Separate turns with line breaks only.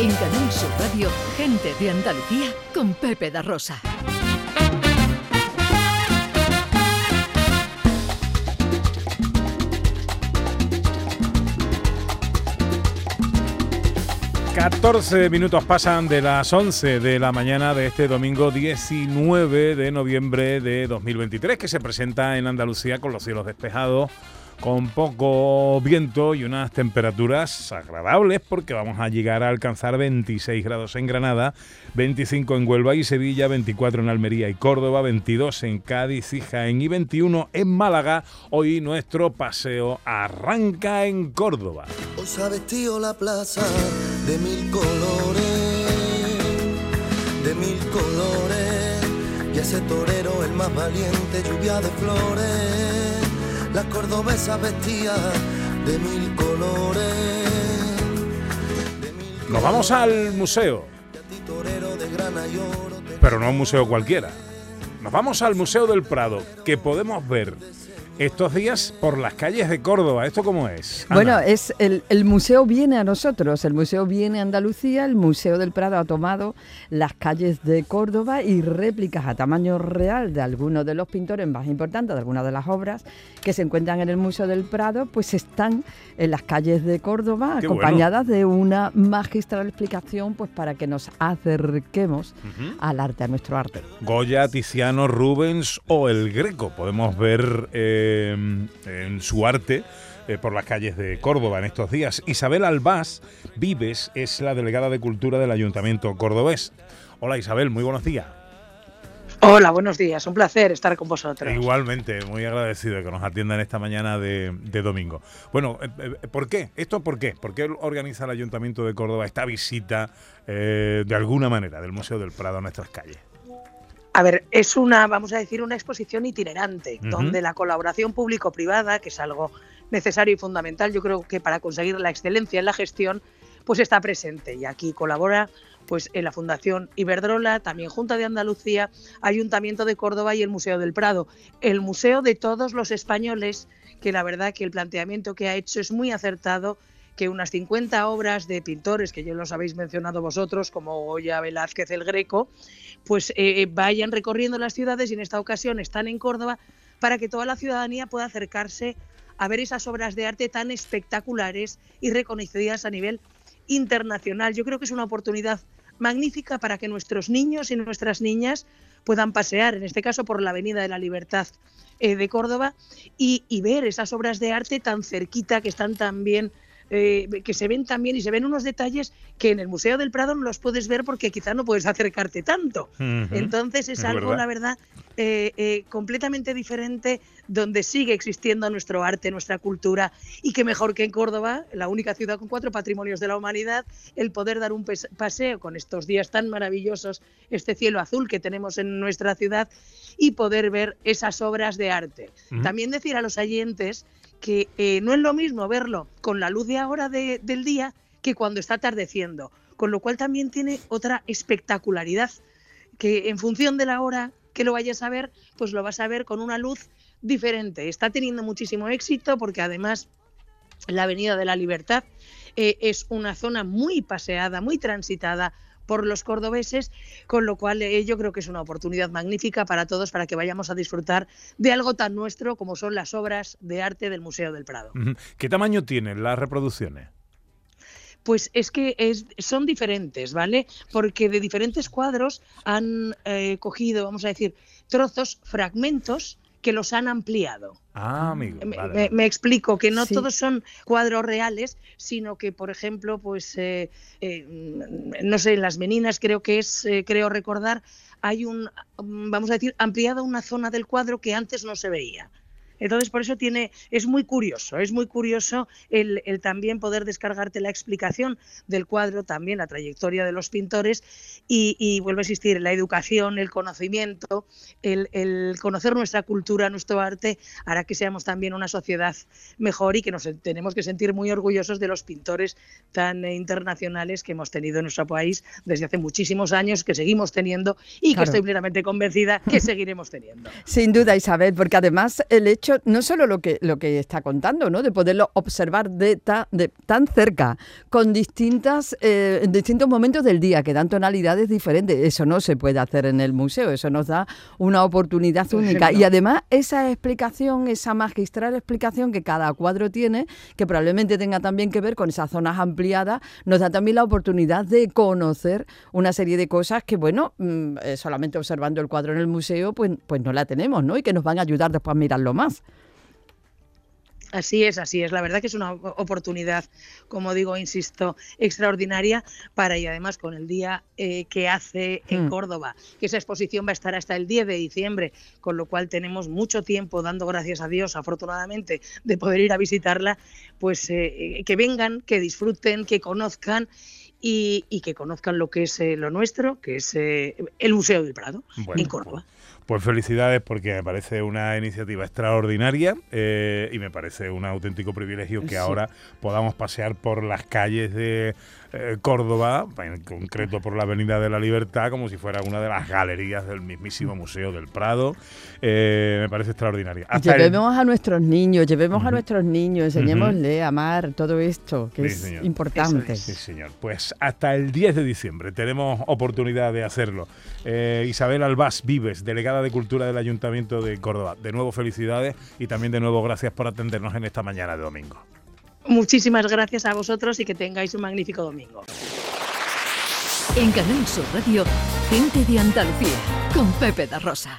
En Canal Sur Radio, gente de Andalucía con Pepe da Rosa.
...14 minutos pasan de las 11 de la mañana de este domingo 19 de noviembre de 2023... ...que se presenta en Andalucía con los cielos despejados con poco viento y unas temperaturas agradables porque vamos a llegar a alcanzar 26 grados en Granada, 25 en Huelva y Sevilla, 24 en Almería y Córdoba, 22 en Cádiz y Jaén y 21 en Málaga. Hoy nuestro paseo arranca en Córdoba.
Os ha vestido la plaza de mil colores, de mil colores, y ese torero el más valiente, lluvia de flores la cordobesa vestía de mil colores.
Nos vamos al museo. Pero no un museo cualquiera. Nos vamos al Museo del Prado, que podemos ver estos días por las calles de Córdoba. ¿Esto cómo es?
Bueno, es el, museo viene a nosotros, el museo viene a Andalucía, el Museo del Prado ha tomado las calles de Córdoba y réplicas a tamaño real de algunos de los pintores más importantes, de algunas de las obras que se encuentran en el Museo del Prado, pues están en las calles de Córdoba, acompañadas de una magistral explicación, pues para que nos acerquemos al arte, a nuestro arte.
Goya, Tiziano, Rubens o el Greco, podemos ver... Eh, en su arte eh, por las calles de Córdoba en estos días. Isabel Albás Vives es la delegada de Cultura del Ayuntamiento cordobés. Hola Isabel, muy buenos días.
Hola, buenos días. Un placer estar con vosotros.
Igualmente, muy agradecido de que nos atiendan esta mañana de, domingo. Bueno, eh, eh, ¿por qué? ¿Esto por qué? ¿Por qué organiza el Ayuntamiento de Córdoba esta visita de alguna manera del Museo del Prado a nuestras calles?
A ver, es una, vamos a decir, una exposición itinerante, donde la colaboración público-privada, que es algo necesario y fundamental, yo creo que para conseguir la excelencia en la gestión, pues está presente. Y aquí colabora pues en la Fundación Iberdrola, también Junta de Andalucía, Ayuntamiento de Córdoba y el Museo del Prado. El museo de todos los españoles, que la verdad que el planteamiento que ha hecho es muy acertado que unas 50 obras de pintores, que ya los habéis mencionado vosotros, como Goya, Velázquez, el Greco, pues eh, vayan recorriendo las ciudades y en esta ocasión están en Córdoba para que toda la ciudadanía pueda acercarse a ver esas obras de arte tan espectaculares y reconocidas a nivel internacional. Yo creo que es una oportunidad magnífica para que nuestros niños y nuestras niñas puedan pasear, en este caso por la Avenida de la Libertad eh, de Córdoba, y, y, ver esas obras de arte tan cerquita, que están tan bien eh, que se ven también y se ven unos detalles que en el Museo del Prado no los puedes ver porque quizá no puedes acercarte tanto. Entonces es, algo, la verdad, eh, eh, completamente diferente donde sigue existiendo nuestro arte, nuestra cultura y que mejor que en Córdoba, la única ciudad con cuatro patrimonios de la humanidad, el poder dar un paseo con estos días tan maravillosos, este cielo azul que tenemos en nuestra ciudad y poder ver esas obras de arte. También decir a los oyentes que eh, no es lo mismo verlo con la luz de ahora del día que cuando está atardeciendo, con lo cual también tiene otra espectacularidad, que en función de la hora que lo vayas a ver, pues lo vas a ver con una luz diferente. Está teniendo muchísimo éxito porque además la Avenida de la Libertad eh, es una zona muy paseada, muy transitada, por los cordobeses, con lo cual eh, yo creo que es una oportunidad magnífica para todos para que vayamos a disfrutar de algo tan nuestro como son las obras de arte del Museo del Prado.
¿Qué tamaño tienen las reproducciones?
pues es que es, son diferentes, ¿vale? Porque de diferentes cuadros han eh, cogido, vamos a decir, trozos, fragmentos que los han ampliado.
Ah, amigo.
Me, explico que no todos son cuadros reales, sino que, por ejemplo, pues, eh, eh, no sé, en las meninas creo que es, eh, creo recordar, hay un, vamos a decir, ampliada una zona del cuadro que antes no se veía. Entonces, por eso tiene, es muy curioso, es muy curioso el, también poder descargarte la explicación del cuadro, también la trayectoria de los pintores y, vuelve a existir la educación, el conocimiento, el, conocer nuestra cultura, nuestro arte, hará que seamos también una sociedad mejor y que nos tenemos que sentir muy orgullosos de los pintores tan internacionales que hemos tenido en nuestro país desde hace muchísimos años, que seguimos teniendo y que estoy plenamente convencida que seguiremos teniendo.
Sin duda, Isabel, porque además el hecho hecho, no solo lo que, lo que está contando, ¿no? De poderlo observar de, de tan cerca, con distintas, eh, en distintos momentos del día, que dan tonalidades diferentes. Eso no se puede hacer en el museo, eso nos da una oportunidad única. Y además, esa explicación, esa magistral explicación que cada cuadro tiene, que probablemente tenga también que ver con esas zonas ampliadas, nos da también la oportunidad de conocer una serie de cosas que, bueno, mm, eh, solamente observando el cuadro en el museo, pues, pues no la tenemos, ¿no? Y que nos van a ayudar después a mirarlo más.
Así es, así es. La verdad que es una oportunidad, como digo, insisto, extraordinaria para y además con el día eh, que hace en hmm. Córdoba, que esa exposición va a estar hasta el 10 de diciembre, con lo cual tenemos mucho tiempo, dando gracias a Dios, afortunadamente, de poder ir a visitarla, pues eh, que vengan, que disfruten, que conozcan y, que conozcan lo que es eh, lo nuestro, que es el Museo del Prado en Córdoba.
Pues felicidades porque me parece una iniciativa extraordinaria eh, y me parece un auténtico privilegio que ahora podamos pasear por las calles de eh, Córdoba, en concreto por la Avenida de la Libertad, como si fuera una de las galerías del mismísimo Museo del Prado. Eh, me parece extraordinaria.
llevemos a nuestros niños, llevemos a nuestros niños, enseñémosle a amar todo esto, que es importante.
Sí, señor. Pues hasta el 10 de diciembre tenemos oportunidad de hacerlo. Isabel Albás Vives, delegada de Cultura del Ayuntamiento de Córdoba. De nuevo felicidades y también de nuevo gracias por atendernos en esta mañana de domingo.
Muchísimas gracias a vosotros y que tengáis un magnífico domingo.
En Canal Sur Radio, gente de Andalucía, con Pepe da Rosa.